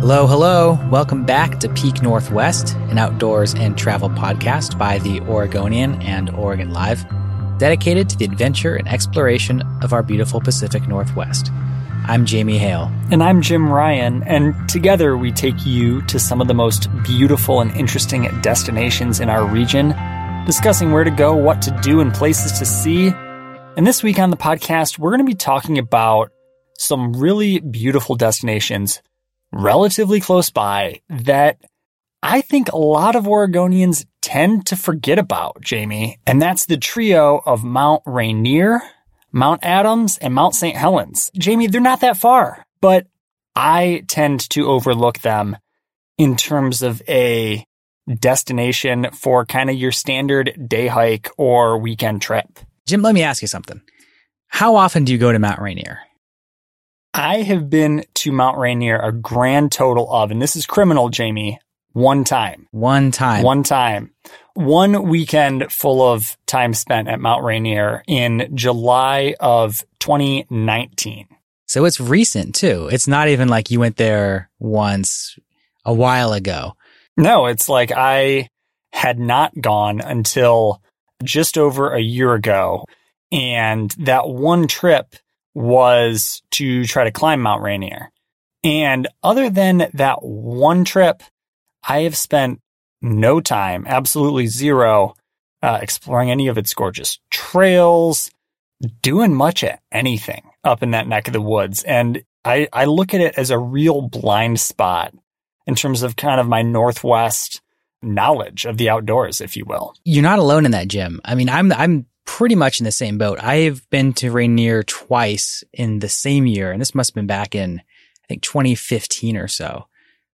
Hello, hello. Welcome back to Peak Northwest, an outdoors and travel podcast by the Oregonian and Oregon Live, dedicated to the adventure and exploration of our beautiful Pacific Northwest. I'm Jamie Hale. And I'm Jim Ryan, and together we take you to some of the most beautiful and interesting destinations in our region, discussing where to go, what to do, and places to see. And this week on the podcast, we're going to be talking about some really beautiful destinations relatively close by that I think a lot of Oregonians tend to forget about, Jamie. And that's the trio of Mount Rainier, Mount Adams, and Mount St. Helens. Jamie, they're not that far, but I tend to overlook them in terms of a destination for kind of your standard day hike or weekend trip. Jim, let me ask you something. How often do you go to Mount Rainier? I have been to Mount Rainier a grand total of, and this is criminal, Jamie, one time. One time. One time. One weekend full of time spent at Mount Rainier in July of 2019. So it's recent too. It's not even like you went there once a while ago. No, it's like I had not gone until just over a year ago. And that one trip was to try to climb Mount Rainier. And other than that one trip, I have spent no time, absolutely zero, uh, exploring any of its gorgeous trails, doing much of anything up in that neck of the woods. And I, I look at it as a real blind spot in terms of kind of my Northwest knowledge of the outdoors, if you will. You're not alone in that, Jim. I mean, I'm, I'm pretty much in the same boat. I've been to Rainier twice in the same year, and this must have been back in, I think, 2015 or so.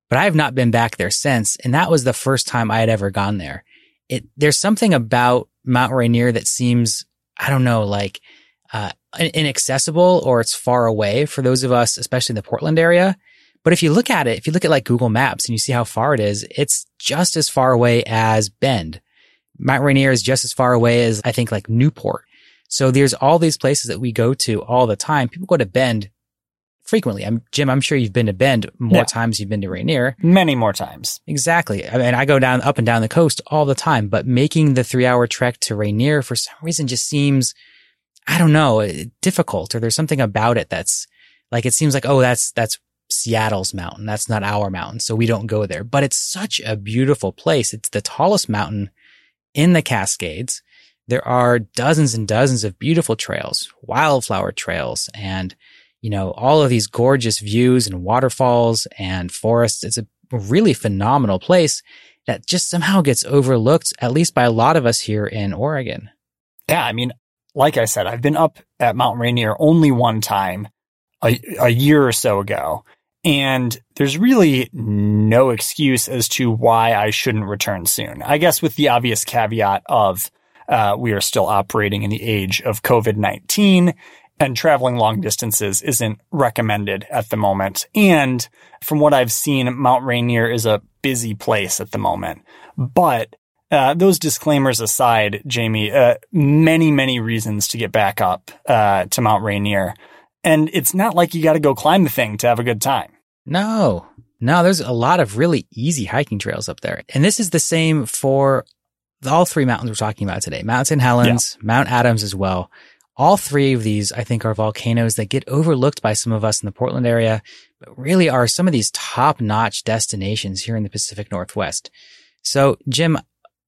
But I have not been back there since, and that was the first time I had ever gone there. It there's something about Mount Rainier that seems, I don't know, like uh, inaccessible or it's far away for those of us, especially in the Portland area. But if you look at it, if you look at like Google Maps and you see how far it is, it's just as far away as Bend. Mount Rainier is just as far away as I think like Newport. So there's all these places that we go to all the time. People go to Bend frequently. I'm Jim. I'm sure you've been to Bend more yeah. times you've been to Rainier. Many more times. Exactly. I mean, I go down up and down the coast all the time, but making the three hour trek to Rainier for some reason just seems, I don't know, eh, difficult or there's something about it that's like, it seems like, oh, that's, that's Seattle's mountain. That's not our mountain. So we don't go there, but it's such a beautiful place. It's the tallest mountain in the Cascades, there are dozens and dozens of beautiful trails, wildflower trails, and, you know, all of these gorgeous views and waterfalls and forests. It's a really phenomenal place that just somehow gets overlooked, at least by a lot of us here in Oregon. Yeah. I mean, like I said, I've been up at Mount Rainier only one time a, a year or so ago. And there's really no excuse as to why I shouldn't return soon. I guess with the obvious caveat of uh, we are still operating in the age of COVID 19 and traveling long distances isn't recommended at the moment. And from what I've seen, Mount Rainier is a busy place at the moment. But uh, those disclaimers aside, Jamie, uh, many, many reasons to get back up uh, to Mount Rainier. And it's not like you got to go climb the thing to have a good time. No, no, there's a lot of really easy hiking trails up there. And this is the same for all three mountains we're talking about today. Mount St. Helens, yeah. Mount Adams as well. All three of these, I think, are volcanoes that get overlooked by some of us in the Portland area but really are some of these top notch destinations here in the Pacific Northwest. So, Jim,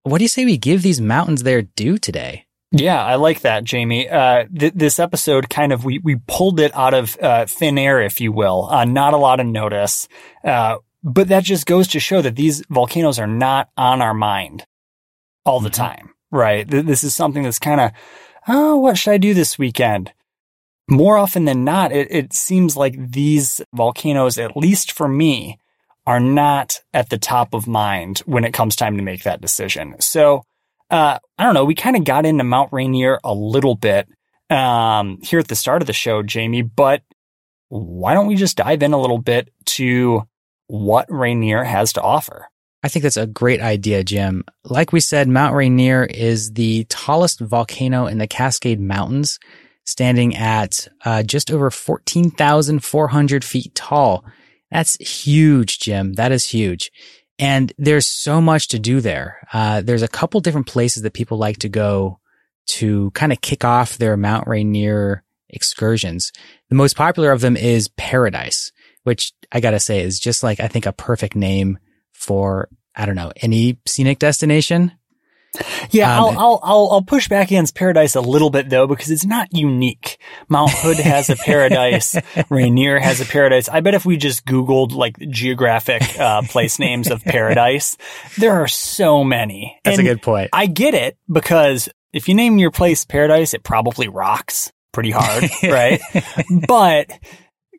what do you say we give these mountains their due today? Yeah, I like that, Jamie. Uh, th- this episode kind of, we, we pulled it out of uh, thin air, if you will. Uh, not a lot of notice. Uh, but that just goes to show that these volcanoes are not on our mind all the mm-hmm. time, right? Th- this is something that's kind of, oh, what should I do this weekend? More often than not, it, it seems like these volcanoes, at least for me, are not at the top of mind when it comes time to make that decision. So, uh, I don't know. We kind of got into Mount Rainier a little bit um, here at the start of the show, Jamie. But why don't we just dive in a little bit to what Rainier has to offer? I think that's a great idea, Jim. Like we said, Mount Rainier is the tallest volcano in the Cascade Mountains, standing at uh, just over 14,400 feet tall. That's huge, Jim. That is huge. And there's so much to do there. Uh, there's a couple different places that people like to go to kind of kick off their Mount Rainier excursions. The most popular of them is Paradise, which I gotta say is just like, I think a perfect name for, I don't know, any scenic destination. Yeah, um, I'll, I'll, I'll, I'll push back against Paradise a little bit though, because it's not unique. Mount Hood has a paradise. Rainier has a paradise. I bet if we just Googled like geographic, uh, place names of paradise, there are so many. That's and a good point. I get it because if you name your place paradise, it probably rocks pretty hard, right? but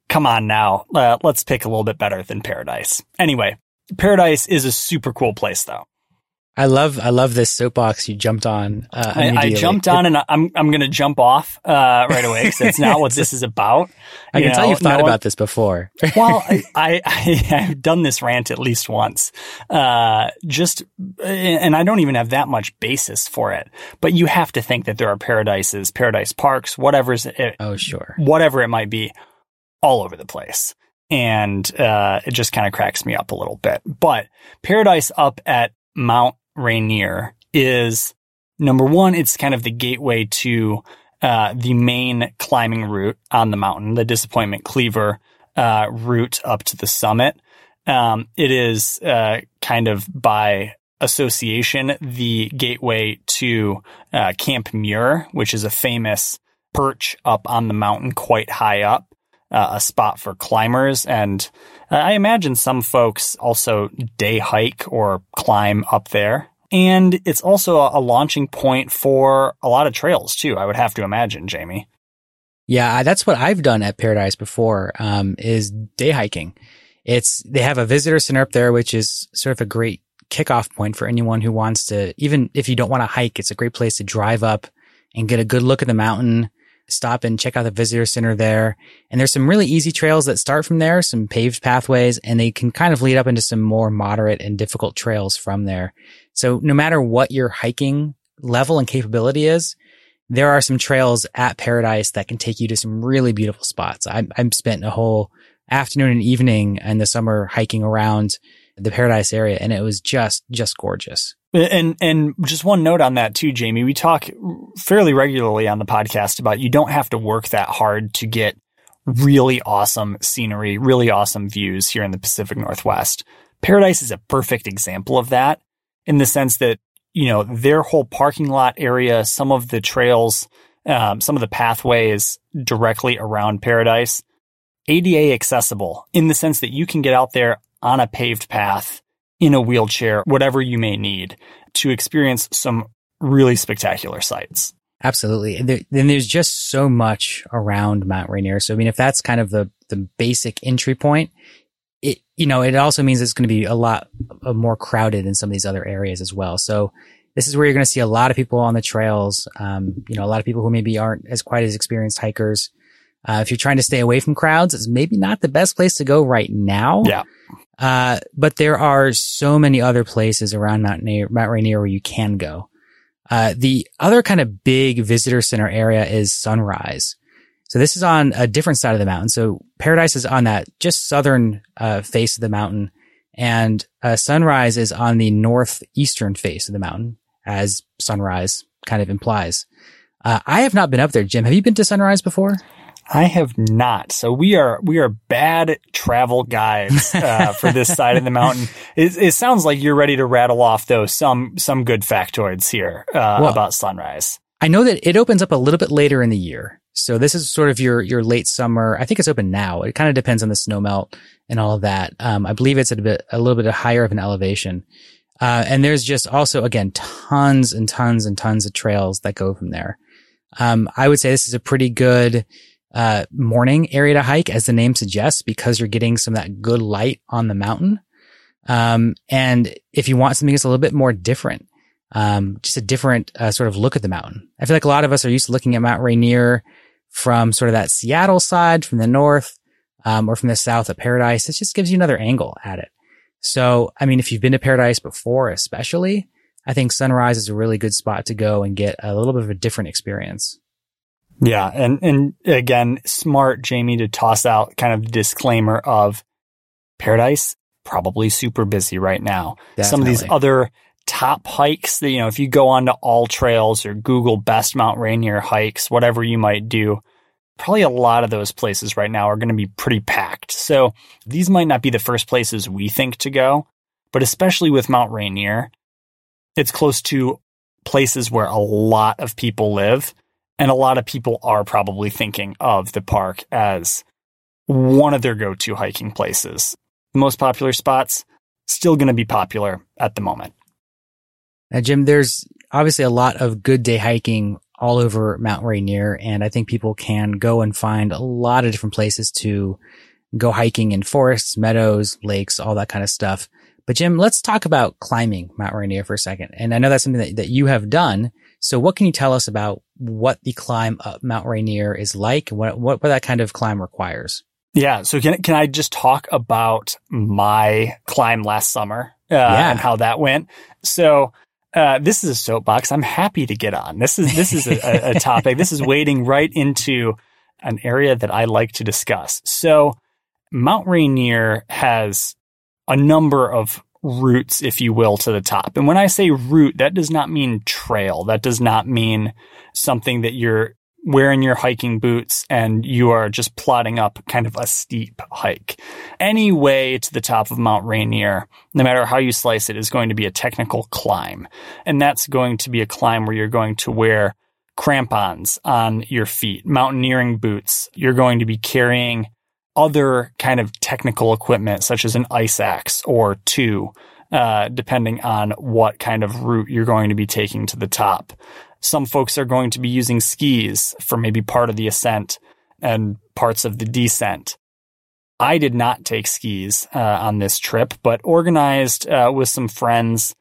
come on now. Uh, let's pick a little bit better than paradise. Anyway, paradise is a super cool place though. I love I love this soapbox you jumped on. Uh, I, I, jumped on and I'm I'm going to jump off uh, right away because that's not what this is about. I can know, tell you've thought no about this before. well, I, I, I have done this rant at least once. Uh, just and I don't even have that much basis for it. But you have to think that there are paradises, paradise parks, whatever's it, oh sure, whatever it might be, all over the place. And uh, it just kind of cracks me up a little bit. But paradise up at Mount Rainier is number one, it's kind of the gateway to uh, the main climbing route on the mountain, the Disappointment Cleaver uh, route up to the summit. Um, it is uh, kind of by association the gateway to uh, Camp Muir, which is a famous perch up on the mountain, quite high up. Uh, a spot for climbers. And uh, I imagine some folks also day hike or climb up there. And it's also a, launching point for a lot of trails too, I would have to imagine, Jamie. Yeah, that's what I've done at Paradise before, um, is day hiking. It's, they have a visitor center up there, which is sort of a great kickoff point for anyone who wants to, even if you don't want to hike, it's a great place to drive up and get a good look at the mountain, stop and check out the visitor center there. And there's some really easy trails that start from there, some paved pathways, and they can kind of lead up into some more moderate and difficult trails from there. So no matter what your hiking level and capability is, there are some trails at Paradise that can take you to some really beautiful spots. I, I've spent a whole afternoon and evening in the summer hiking around the Paradise area and it was just, just gorgeous. And and just one note on that too, Jamie. We talk fairly regularly on the podcast about you don't have to work that hard to get really awesome scenery, really awesome views here in the Pacific Northwest. Paradise is a perfect example of that in the sense that, you know, their whole parking lot area, some of the trails, um, some of the pathways directly around Paradise, ADA accessible in the sense that you can get out there on a paved path in a wheelchair, whatever you may need to experience some really spectacular sights. Absolutely. And there, then there's just so much around Mount Rainier. So, I mean, if that's kind of the, the basic entry point, it, you know, it also means it's going to be a lot more crowded in some of these other areas as well. So this is where you're going to see a lot of people on the trails. Um, you know, a lot of people who maybe aren't as quite as experienced hikers. Uh, if you're trying to stay away from crowds, it's maybe not the best place to go right now. Yeah. Uh, but there are so many other places around Mount, Rainier, Mount Rainier where you can go. Uh, the other kind of big visitor center area is Sunrise. So this is on a different side of the mountain. So Paradise is on that just southern uh, face of the mountain, and uh, Sunrise is on the northeastern face of the mountain, as Sunrise kind of implies. Uh, I have not been up there, Jim. Have you been to Sunrise before? I have not. So we are we are bad travel guides uh, for this side of the mountain. It, it, sounds like you're ready to rattle off though some some good factoids here uh, well, about Sunrise. I know that it opens up a little bit later in the year. So this is sort of your your late summer. I think it's open now. It kind of depends on the snow melt and all of that. Um, I believe it's a bit a little bit higher of an elevation. Uh, and there's just also again tons and tons and tons of trails that go from there. Um, I would say this is a pretty good uh, morning area to hike, as the name suggests, because you're getting some of that good light on the mountain. Um, and if you want something that's a little bit more different, um, just a different uh, sort of look at the mountain. I feel like a lot of us are used to looking at Mount Rainier from sort of that Seattle side, from the north, um, or from the south at Paradise. It just gives you another angle at it. So, I mean, if you've been to Paradise before, especially, I think Sunrise is a really good spot to go and get a little bit of a different experience. Yeah. And, and again, smart Jamie to toss out kind of the disclaimer of Paradise, probably super busy right now. Definitely. Some of these other top hikes that, you know, if you go onto AllTrails or Google best Mount Rainier hikes, whatever you might do, probably a lot of those places right now are going to be pretty packed. So these might not be the first places we think to go, but especially with Mount Rainier, it's close to places where a lot of people live. And a lot of people are probably thinking of the park as one of their go to hiking places. The most popular spots, still going to be popular at the moment. Now, Jim, there's obviously a lot of good day hiking all over Mount Rainier, and I think people can go and find a lot of different places to go hiking in forests, meadows, lakes, all that kind of stuff. But Jim, let's talk about climbing Mount Rainier for a second. And I know that's something that, that you have done. So what can you tell us about what the climb up Mount Rainier is like? What, what, what that kind of climb requires? Yeah. So can, can I just talk about my climb last summer uh, yeah. and how that went? So, uh, this is a soapbox I'm happy to get on. This is, this is a, a topic. This is wading right into an area that I like to discuss. So Mount Rainier has a number of routes, if you will, to the top. And when I say route, that does not mean trail. That does not mean something that you're wearing your hiking boots and you are just plodding up kind of a steep hike. Any way to the top of Mount Rainier, no matter how you slice it, is going to be a technical climb. And that's going to be a climb where you're going to wear crampons on your feet, mountaineering boots. You're going to be carrying other kind of technical equipment, such as an ice axe or two, uh, depending on what kind of route you're going to be taking to the top. Some folks are going to be using skis for maybe part of the ascent and parts of the descent. I did not take skis uh, on this trip, but organized uh, with some friends.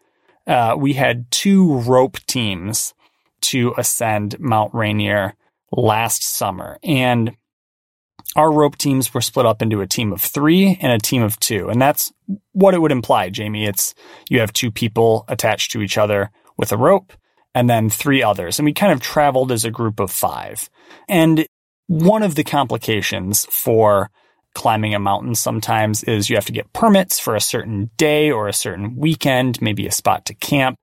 Uh, we had two rope teams to ascend Mount Rainier last summer. And our rope teams were split up into a team of three and a team of two. And that's what it would imply, Jamie. It's you have two people attached to each other with a rope and then three others. And we kind of traveled as a group of five. And one of the complications for climbing a mountain sometimes is you have to get permits for a certain day or a certain weekend, maybe a spot to camp.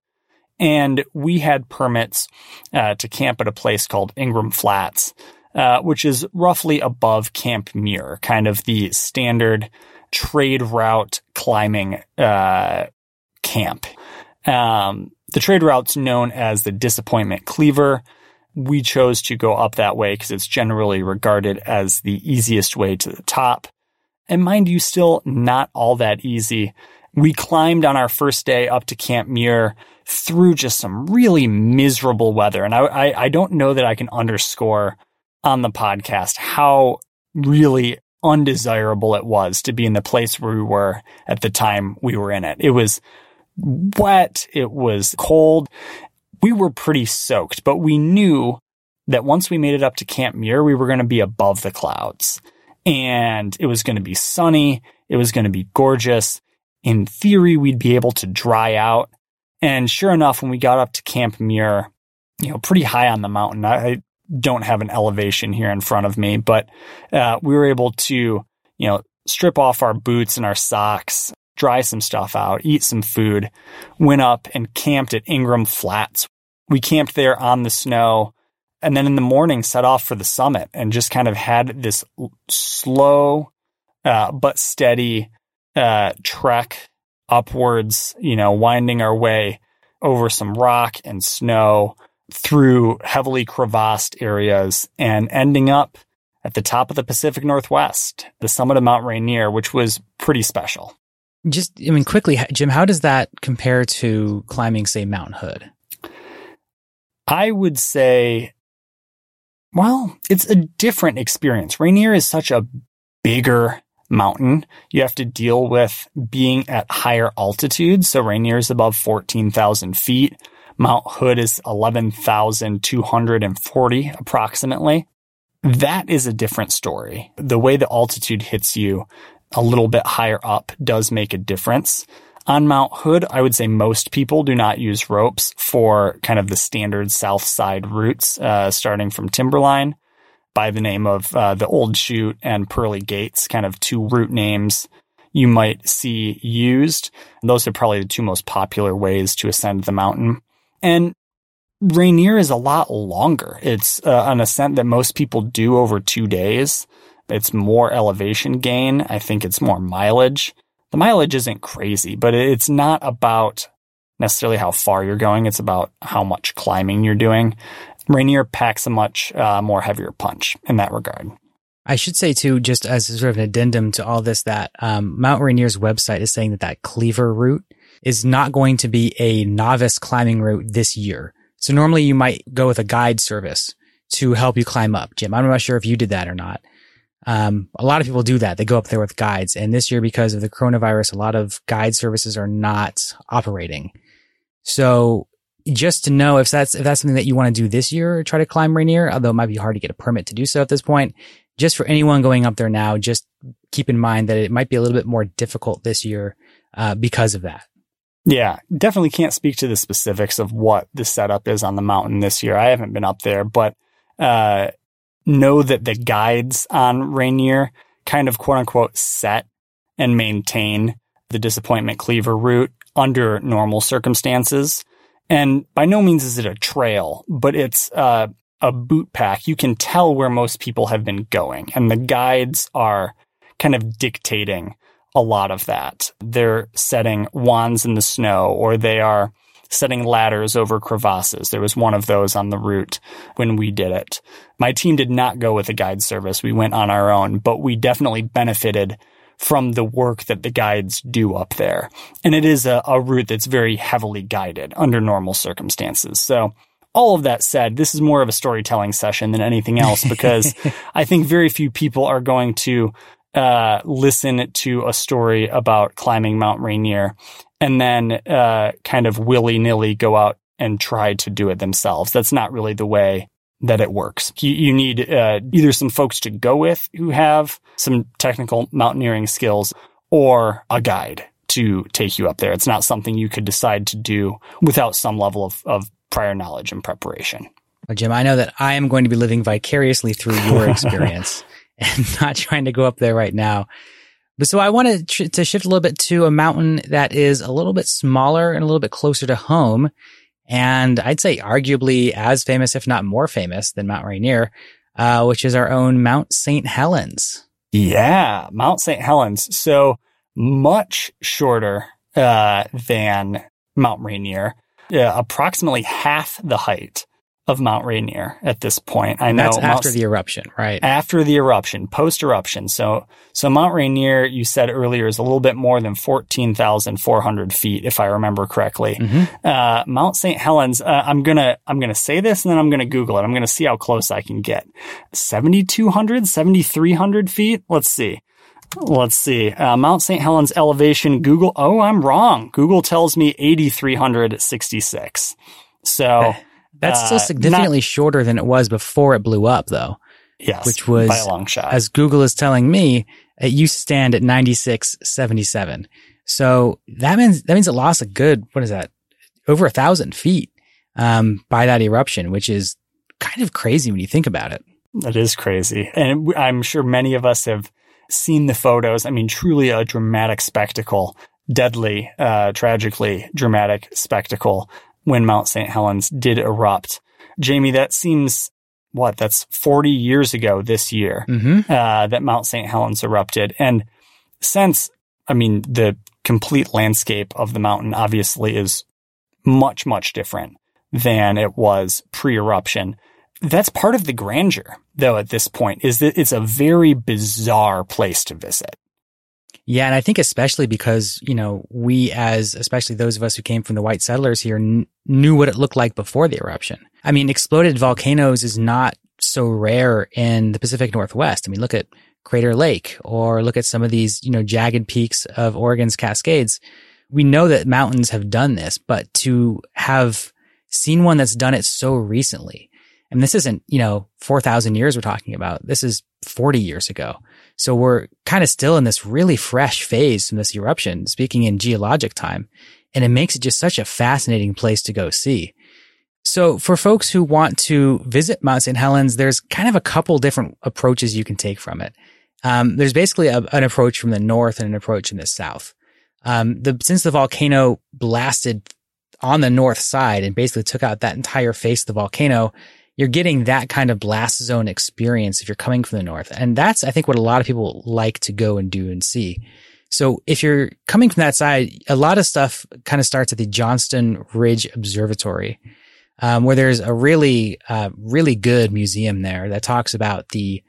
And we had permits uh, to camp at a place called Ingraham Flats uh, which is roughly above Camp Muir, kind of the standard trade route climbing uh, camp. Um, the trade route's known as the Disappointment Cleaver. We chose to go up that way because it's generally regarded as the easiest way to the top. And mind you, still not all that easy. We climbed on our first day up to Camp Muir through just some really miserable weather. And I, I, I don't know that I can underscore on the podcast how really undesirable it was to be in the place where we were at the time we were in it. It was wet. It was cold. We were pretty soaked, but we knew that once we made it up to Camp Muir, we were going to be above the clouds and it was going to be sunny. It was going to be gorgeous. In theory, we'd be able to dry out. And sure enough, when we got up to Camp Muir, you know, pretty high on the mountain, I, don't have an elevation here in front of me, but uh, we were able to, you know, strip off our boots and our socks, dry some stuff out, eat some food, went up and camped at Ingraham Flats. We camped there on the snow and then in the morning set off for the summit and just kind of had this slow uh, but steady uh, trek upwards, you know, winding our way over some rock and snow through heavily crevassed areas and ending up at the top of the Pacific Northwest, the summit of Mount Rainier, which was pretty special. Just, I mean, quickly, Jim, how does that compare to climbing, say, Mount Hood? I would say, well, it's a different experience. Rainier is such a bigger mountain. You have to deal with being at higher altitudes. So Rainier is above 14,000 feet. Mount Hood is 11,240 approximately. That is a different story. The way the altitude hits you a little bit higher up does make a difference. On Mount Hood, I would say most people do not use ropes for kind of the standard south side routes, uh, starting from Timberline by the name of uh, the Old Chute and Pearly Gates, kind of two route names you might see used. Those are probably the two most popular ways to ascend the mountain. And Rainier is a lot longer. It's uh, an ascent that most people do over two days. It's more elevation gain. I think it's more mileage. The mileage isn't crazy, but it's not about necessarily how far you're going. It's about how much climbing you're doing. Rainier packs a much uh, more heavier punch in that regard. I should say too, just as sort of an addendum to all this, that um, Mount Rainier's website is saying that that Cleaver route is not going to be a novice climbing route this year. So normally you might go with a guide service to help you climb up. Jim, I'm not sure if you did that or not. Um, a lot of people do that. They go up there with guides. And this year, because of the coronavirus, a lot of guide services are not operating. So just to know if that's, if that's something that you want to do this year, try to climb Rainier, although it might be hard to get a permit to do so at this point. Just for anyone going up there now, just keep in mind that it might be a little bit more difficult this year, uh, because of that. Yeah, definitely can't speak to the specifics of what the setup is on the mountain this year. I haven't been up there, but uh, know that the guides on Rainier kind of quote unquote set and maintain the disappointment cleaver route under normal circumstances. And by no means is it a trail, but it's uh, a boot pack. You can tell where most people have been going, and the guides are kind of dictating a lot of that. They're setting wands in the snow or they are setting ladders over crevasses. There was one of those on the route when we did it. My team did not go with a guide service. We went on our own, but we definitely benefited from the work that the guides do up there. And it is a, a route that's very heavily guided under normal circumstances. So all of that said, this is more of a storytelling session than anything else because I think very few people are going to uh, listen to a story about climbing Mount Rainier and then uh, kind of willy nilly go out and try to do it themselves. That's not really the way that it works. You, you need uh, either some folks to go with who have some technical mountaineering skills or a guide to take you up there. It's not something you could decide to do without some level of, of prior knowledge and preparation. Well, Jim, I know that I am going to be living vicariously through your experience. And not trying to go up there right now. But so I wanted to shift a little bit to a mountain that is a little bit smaller and a little bit closer to home. And I'd say arguably as famous, if not more famous than Mount Rainier, uh, which is our own Mount St. Helens. Yeah, Mount St. Helens. So much shorter, uh, than Mount Rainier, uh, approximately half the height of Mount Rainier at this point. I know that's after Mount, the eruption, right? After the eruption, post eruption. So, so Mount Rainier, you said earlier, is a little bit more than 14,400 feet, if I remember correctly. Mm-hmm. Uh, Mount St. Helens, uh, I'm gonna, I'm gonna say this and then I'm gonna Google it. I'm gonna see how close I can get. 7,200, 7,300 feet? Let's see. Let's see. Uh, Mount St. Helens elevation, Google. Oh, I'm wrong. Google tells me 8,366. So, that's still uh, significantly not, shorter than it was before it blew up, though. Yes, which was by a long shot. As Google is telling me, it used to stand at ninety six seventy seven. So that means that means it lost a good what is that over a thousand feet um, by that eruption, which is kind of crazy when you think about it. That is crazy, and I'm sure many of us have seen the photos. I mean, truly a dramatic spectacle, deadly, uh, tragically dramatic spectacle when Mount St. Helens did erupt. Jamie, that seems what? That's 40 years ago this year Mm-hmm. uh, that Mount St. Helens erupted. And since, I mean, the complete landscape of the mountain obviously is much, much different than it was pre-eruption. That's part of the grandeur, though, at this point, is that it's a very bizarre place to visit. Yeah, and I think especially because you know we, as especially those of us who came from the white settlers here, kn- knew what it looked like before the eruption. I mean, exploded volcanoes is not so rare in the Pacific Northwest. I mean, look at Crater Lake, or look at some of these you know jagged peaks of Oregon's Cascades. We know that mountains have done this, but to have seen one that's done it so recently, and this isn't you know four thousand years we're talking about. This is forty years ago. So we're kind of still in this really fresh phase from this eruption, speaking in geologic time. And it makes it just such a fascinating place to go see. So for folks who want to visit Mount St. Helens, there's kind of a couple different approaches you can take from it. Um, there's basically a, an approach from the north and an approach from the south. Um, the, since the volcano blasted on the north side and basically took out that entire face of the volcano, you're getting that kind of blast zone experience if you're coming from the north. And that's, I think, what a lot of people like to go and do and see. So if you're coming from that side, a lot of stuff kind of starts at the Johnston Ridge Observatory, um, where there's a really, uh, really good museum there that talks about the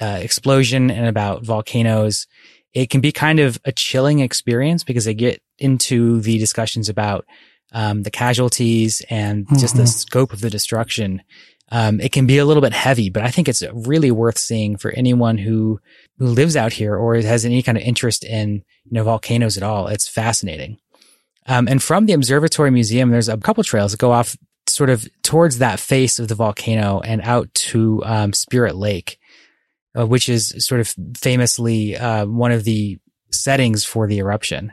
uh, explosion and about volcanoes. It can be kind of a chilling experience because they get into the discussions about um, the casualties and just Mhm. the scope of the destruction um, it can be a little bit heavy, but I think it's really worth seeing for anyone who who lives out here or has any kind of interest in you know volcanoes at all. It's fascinating. Um, and from the observatory museum, there's a couple trails that go off sort of towards that face of the volcano and out to um, Spirit Lake, uh, which is sort of famously uh, one of the settings for the eruption.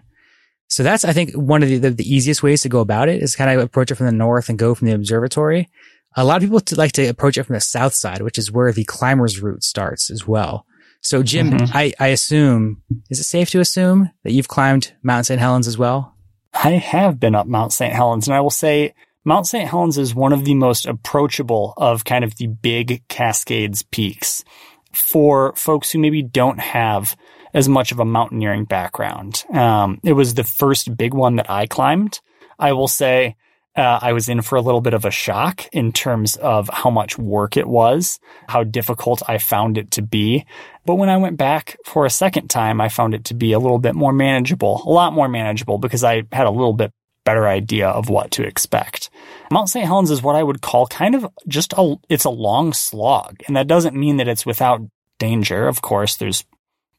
So that's, I think, one of the, the, the easiest ways to go about it is kind of approach it from the north and go from the observatory. A lot of people like to approach it from the south side, which is where the climber's route starts as well. So, Jim, Mhm. I, I assume, is it safe to assume that you've climbed Mount St. Helens as well? I have been up Mount St. Helens, and I will say Mount St. Helens is one of the most approachable of kind of the big Cascades peaks for folks who maybe don't have as much of a mountaineering background. Um, it was the first big one that I climbed. I will say uh, I was in for a little bit of a shock in terms of how much work it was, how difficult I found it to be. But when I went back for a second time, I found it to be a little bit more manageable, a lot more manageable because I had a little bit better idea of what to expect. Mount St. Helens is what I would call kind of just a, it's a long slog. And that doesn't mean that it's without danger. Of course, there's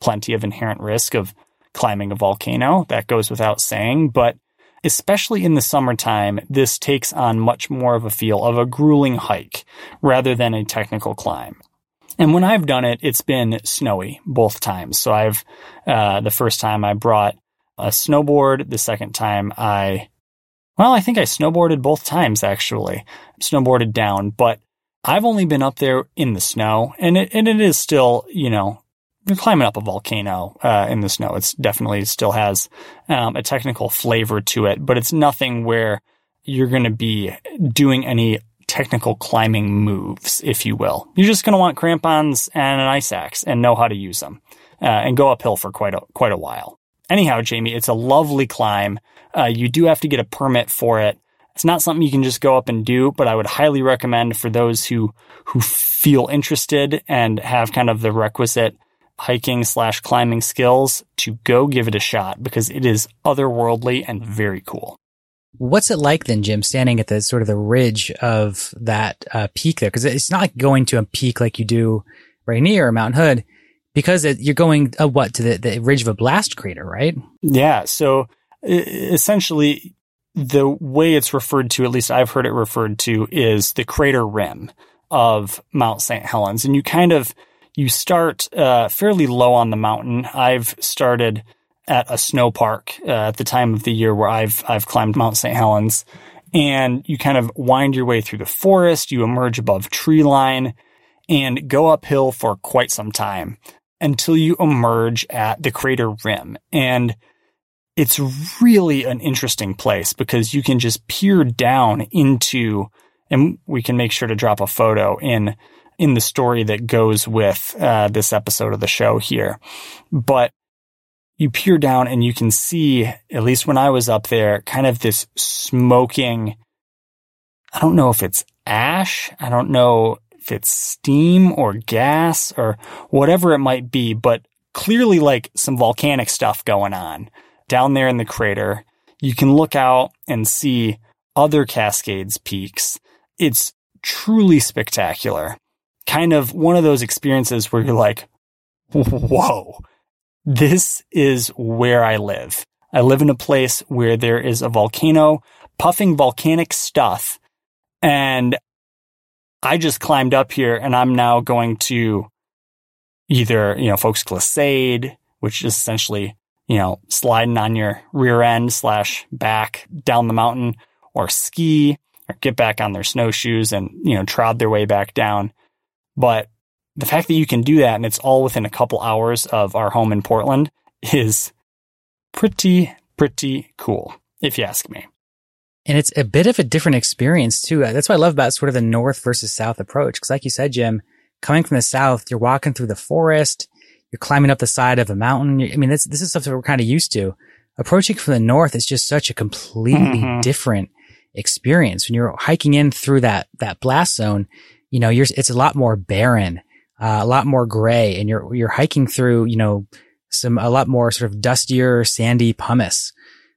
plenty of inherent risk of climbing a volcano. That goes without saying. But especially in the summertime, this takes on much more of a feel of a grueling hike rather than a technical climb. And when I've done it, it's been snowy both times. So I've, uh, the first time I brought a snowboard. The second time I, well, I think I snowboarded both times actually, snowboarded down, but I've only been up there in the snow and it, and it is still, you know, climbing up a volcano, uh, in the snow. It's definitely still has, um, a technical flavor to it, but it's nothing where you're going to be doing any technical climbing moves, if you will. You're just going to want crampons and an ice axe and know how to use them, uh, and go uphill for quite a, quite a while. Anyhow, Jamie, it's a lovely climb. Uh, you do have to get a permit for it. It's not something you can just go up and do, but I would highly recommend for those who, who feel interested and have kind of the requisite hiking slash climbing skills to go give it a shot because it is otherworldly and very cool. What's it like then, Jim, standing at the sort of the ridge of that uh, peak there? Because it's not like going to a peak like you do Rainier or Mount Hood, because it, you're going uh, what to the, the ridge of a blast crater, right? Yeah. So essentially, the way it's referred to, at least I've heard it referred to, is the crater rim of Mount St. Helens, and you kind of you start uh, fairly low on the mountain. I've started at a snow park uh, at the time of the year where I've I've climbed Mount St. Helens, and you kind of wind your way through the forest. You emerge above tree line and go uphill for quite some time until you emerge at the crater rim. And it's really an interesting place because you can just peer down into, and we can make sure to drop a photo in in the story that goes with uh, this episode of the show here. But you peer down and you can see, at least when I was up there, kind of this smoking. I don't know if it's ash. I don't know if it's steam or gas or whatever it might be, but clearly like some volcanic stuff going on down there in the crater. You can look out and see other Cascades peaks. It's truly spectacular. Kind of one of those experiences where you're like, whoa, this is where I live. I live in a place where there is a volcano puffing volcanic stuff. And I just climbed up here and I'm now going to either, you know, folks glissade, which is essentially, you know, sliding on your rear end slash back down the mountain or ski or get back on their snowshoes and, you know, trod their way back down. But the fact that you can do that and it's all within a couple hours of our home in Portland is pretty, pretty cool, if you ask me. And it's a bit of a different experience too. That's what I love about sort of the north versus south approach. Cause like you said, Jim, coming from the south, you're walking through the forest, you're climbing up the side of a mountain. I mean, this, this is stuff that we're kind of used to. Approaching from the north is just such a completely mm-hmm. different experience. When you're hiking in through that, that blast zone, you know, you're, it's a lot more barren, uh, a lot more gray and you're, you're hiking through, you know, some, a lot more sort of dustier, sandy pumice.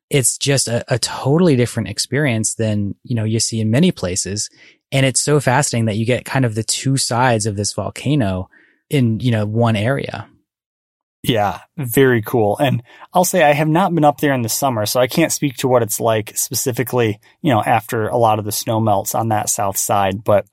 It's just a, a totally different experience than, you know, you see in many places. And it's so fascinating that you get kind of the two sides of this volcano in, you know, one area. Yeah, very cool. And I'll say I have not been up there in the summer, so I can't speak to what it's like specifically, you know, after a lot of the snow melts on that south side, but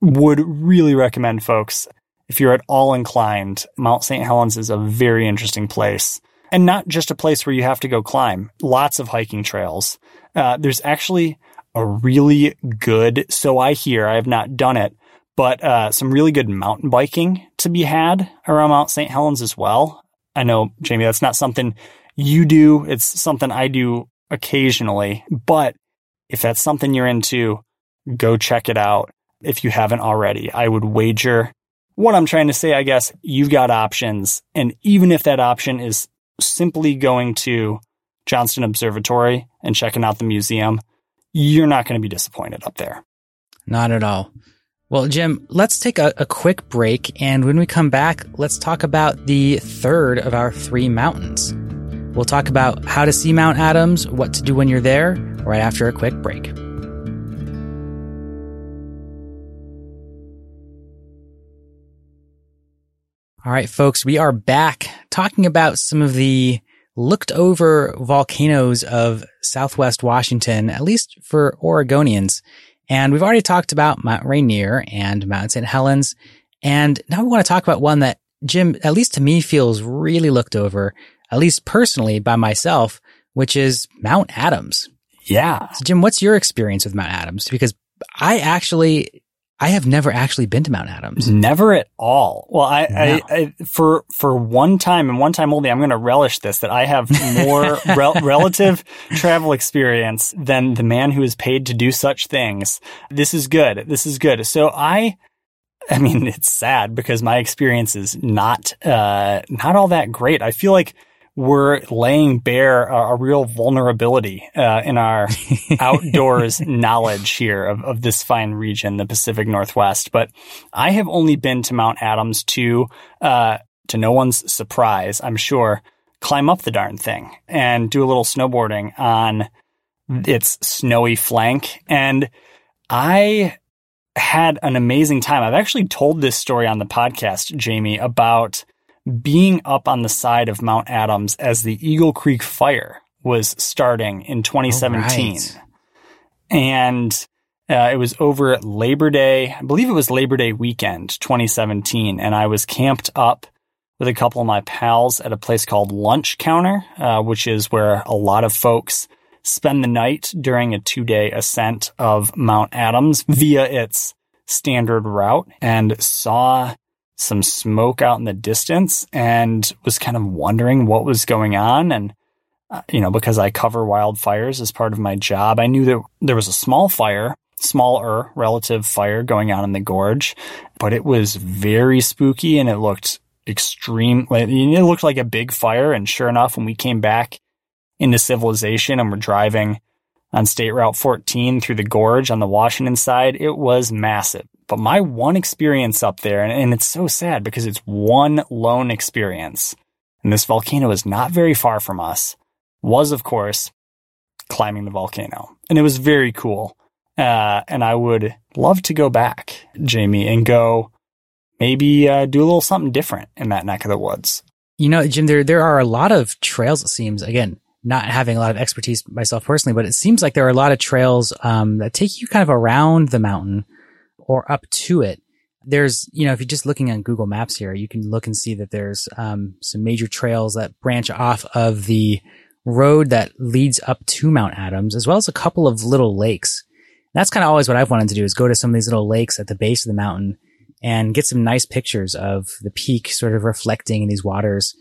would really recommend folks if you're at all inclined, Mount St. Helens is a very interesting place. And not just a place where you have to go climb. Lots of hiking trails. Uh, there's actually a really good, so I hear, I have not done it, but uh, some really good mountain biking to be had around Mount St. Helens as well. I know, Jamie, that's not something you do. It's something I do occasionally, but if that's something you're into, go check it out if you haven't already. I would wager what I'm trying to say, I guess, you've got options. And even if that option is simply going to Johnston Observatory and checking out the museum, you're not going to be disappointed up there. Not at all. Well, Jim, let's take a, a, quick break. And when we come back, let's talk about the third of our three mountains. We'll talk about how to see Mount Adams, what to do when you're there, right after a quick break. All right, folks, we are back talking about some of the looked over volcanoes of Southwest Washington, at least for Oregonians. And we've already talked about Mount Rainier and Mount St. Helens. And now we want to talk about one that Jim, at least to me, feels really looked over, at least personally by myself, which is Mount Adams. Yeah. So Jim, what's your experience with Mount Adams? Because I actually I have never actually been to Mount Adams. Never at all. Well, I, no. I, I, for for one time and one time only, I'm going to relish this that I have more rel- relative travel experience than the man who is paid to do such things. This is good. This is good. So I, I mean, it's sad because my experience is not uh, not all that great. I feel like we're laying bare a, a real vulnerability uh, in our outdoors knowledge here of, of this fine region, the Pacific Northwest. But I have only been to Mount Adams to, uh, to no one's surprise, I'm sure, climb up the darn thing and do a little snowboarding on its snowy flank. And I had an amazing time. I've actually told this story on the podcast, Jamie, about being up on the side of Mount Adams as the Eagle Creek fire was starting in 2017. Right. And uh, it was over Labor Day. I believe it was Labor Day weekend, 2017. And I was camped up with a couple of my pals at a place called Lunch Counter, uh, which is where a lot of folks spend the night during a two day ascent of Mount Adams via its standard route and saw some smoke out in the distance and was kind of wondering what was going on. And, uh, you know, because I cover wildfires as part of my job, I knew that there was a small fire smaller relative fire going on in the gorge, but it was very spooky and it looked extreme. It looked like a big fire. And sure enough, when we came back into civilization and we're driving on State Route 14 through the gorge on the Washington side, it was massive. But my one experience up there, and it's so sad because it's one lone experience, and this volcano is not very far from us, was of course climbing the volcano. And it was very cool. Uh, and I would love to go back, Jamie, and go maybe uh, do a little something different in that neck of the woods. You know, Jim, there there are a lot of trails. It seems again, not having a lot of expertise myself personally, but it seems like there are a lot of trails um, that take you kind of around the mountain or up to it. There's, you know, if you're just looking on Google Maps here, you can look and see that there's um, some major trails that branch off of the road that leads up to Mount Adams, as well as a couple of little lakes. That's kind of always what I've wanted to do is go to some of these little lakes at the base of the mountain and get some nice pictures of the peak sort of reflecting in these waters.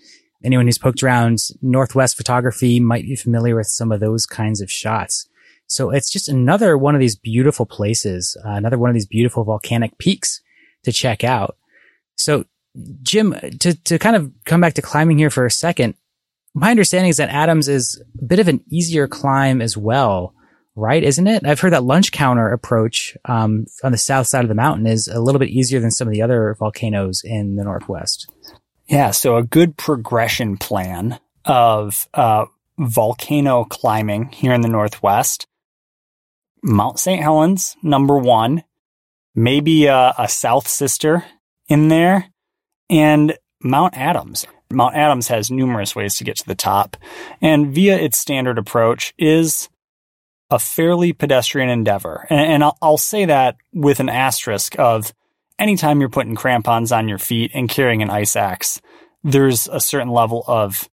Anyone who's poked around Northwest photography might be familiar with some of those kinds of shots. So it's just another one of these beautiful places, uh, another one of these beautiful volcanic peaks to check out. So Jim, to, to kind of come back to climbing here for a second, my understanding is that Adams is a bit of an easier climb as well, right? Isn't it? I've heard that lunch counter approach um, on the south side of the mountain is a little bit easier than some of the other volcanoes in the northwest. Yeah, so a good progression plan of uh, volcano climbing here in the northwest. Mount St. Helens, number one, maybe a, a south sister in there, and Mount Adams. Mount Adams has numerous ways to get to the top, and via its standard approach is a fairly pedestrian endeavor. And, and I'll, I'll say that with an asterisk of anytime you're putting crampons on your feet and carrying an ice axe, there's a certain level of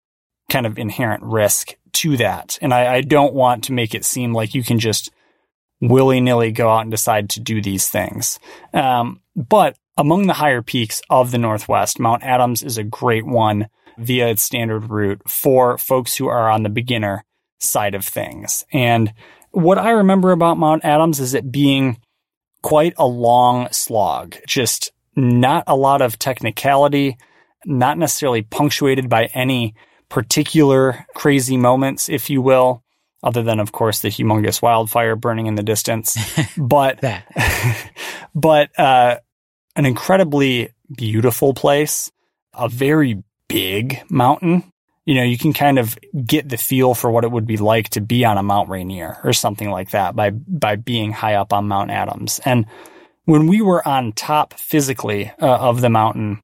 kind of inherent risk to that. And I, I don't want to make it seem like you can just willy nilly go out and decide to do these things. Um, but among the higher peaks of the Northwest, Mount Adams is a great one via its standard route for folks who are on the beginner side of things. And what I remember about Mount Adams is it being quite a long slog, just not a lot of technicality, not necessarily punctuated by any particular crazy moments, if you will, other than, of course, the humongous wildfire burning in the distance. But, but, uh, an incredibly beautiful place, a very big mountain. You know, you can kind of get the feel for what it would be like to be on a Mount Rainier or something like that by, by being high up on Mount Adams. And when we were on top physically uh, of the mountain,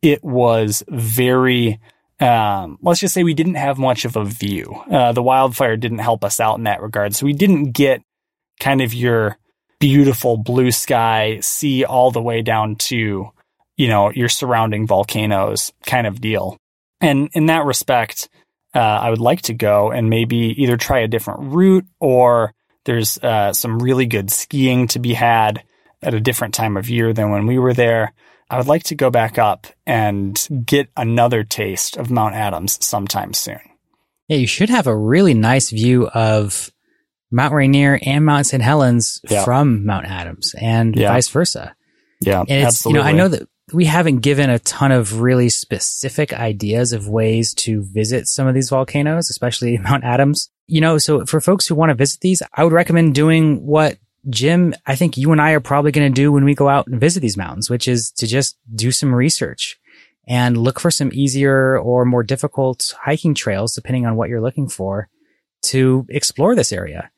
it was very, um, let's just say we didn't have much of a view. Uh, the wildfire didn't help us out in that regard. So we didn't get kind of your beautiful blue sky, see all the way down to, you know, your surrounding volcanoes kind of deal. And in that respect, uh, I would like to go and maybe either try a different route or there's uh, some really good skiing to be had at a different time of year than when we were there. I would like to go back up and get another taste of Mount Adams sometime soon. Yeah, you should have a really nice view of Mount Rainier and Mount St. Helens yeah. from Mount Adams and yeah. vice versa. Yeah, and it's, absolutely. You know, I know that we haven't given a ton of really specific ideas of ways to visit some of these volcanoes, especially Mount Adams. You know, so for folks who want to visit these, I would recommend doing what Jim, I think you and I are probably going to do when we go out and visit these mountains, which is to just do some research and look for some easier or more difficult hiking trails, depending on what you're looking for to explore this area.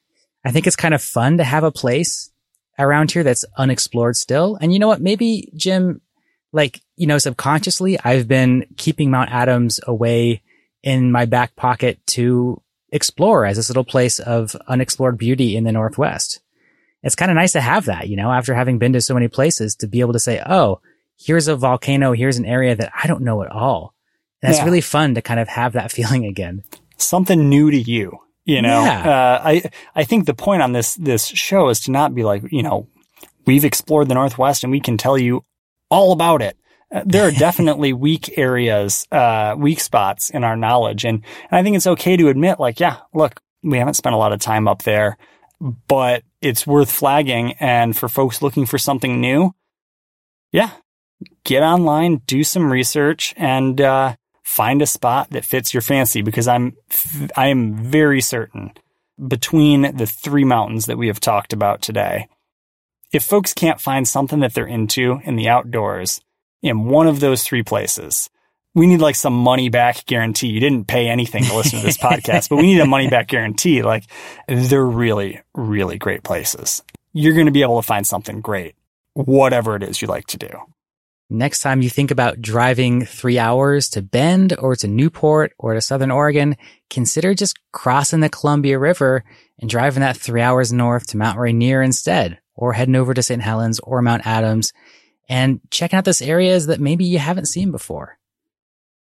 I think it's kind of fun to have a place around here that's unexplored still. And you know what? Maybe Jim, like, you know, subconsciously, I've been keeping Mount Adams away in my back pocket to explore as this little place of unexplored beauty in the Northwest it's kind of nice to have that, you know, after having been to so many places to be able to say, Oh, here's a volcano. Here's an area that I don't know at all. And it's yeah. really fun to kind of have that feeling again. Something new to you, you know, yeah. uh, I, I think the point on this, this show is to not be like, you know, we've explored the Northwest and we can tell you all about it. Uh, there are definitely weak areas, uh, weak spots in our knowledge. And, and I think it's okay to admit, like, yeah, look, we haven't spent a lot of time up there but it's worth flagging. And for folks looking for something new, yeah, get online, do some research, and uh, find a spot that fits your fancy. Because I'm I am very certain between the three mountains that we have talked about today, if folks can't find something that they're into in the outdoors in one of those three places, we need like some money back guarantee. You didn't pay anything to listen to this podcast, but we need a money back guarantee. Like they're really, really great places. You're going to be able to find something great, whatever it is you like to do. Next time you think about driving three hours to Bend or to Newport or to Southern Oregon, consider just crossing the Columbia River and driving that three hours north to Mount Rainier instead, or heading over to St. Helens or Mount Adams and checking out those areas that maybe you haven't seen before.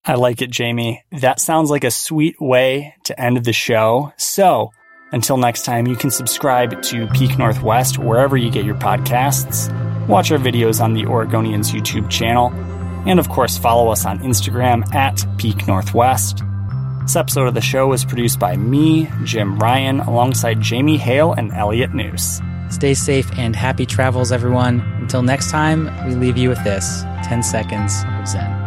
I like it, Jamie. That sounds like a sweet way to end the show. So, until next time, you can subscribe to Peak Northwest wherever you get your podcasts, watch our videos on the Oregonians YouTube channel, and of course, follow us on Instagram at Peak Northwest. This episode of the show was produced by me, Jim Ryan, alongside Jamie Hale and Elliot Njus. Stay safe and happy travels, everyone. Until next time, we leave you with this 10 seconds of Zen.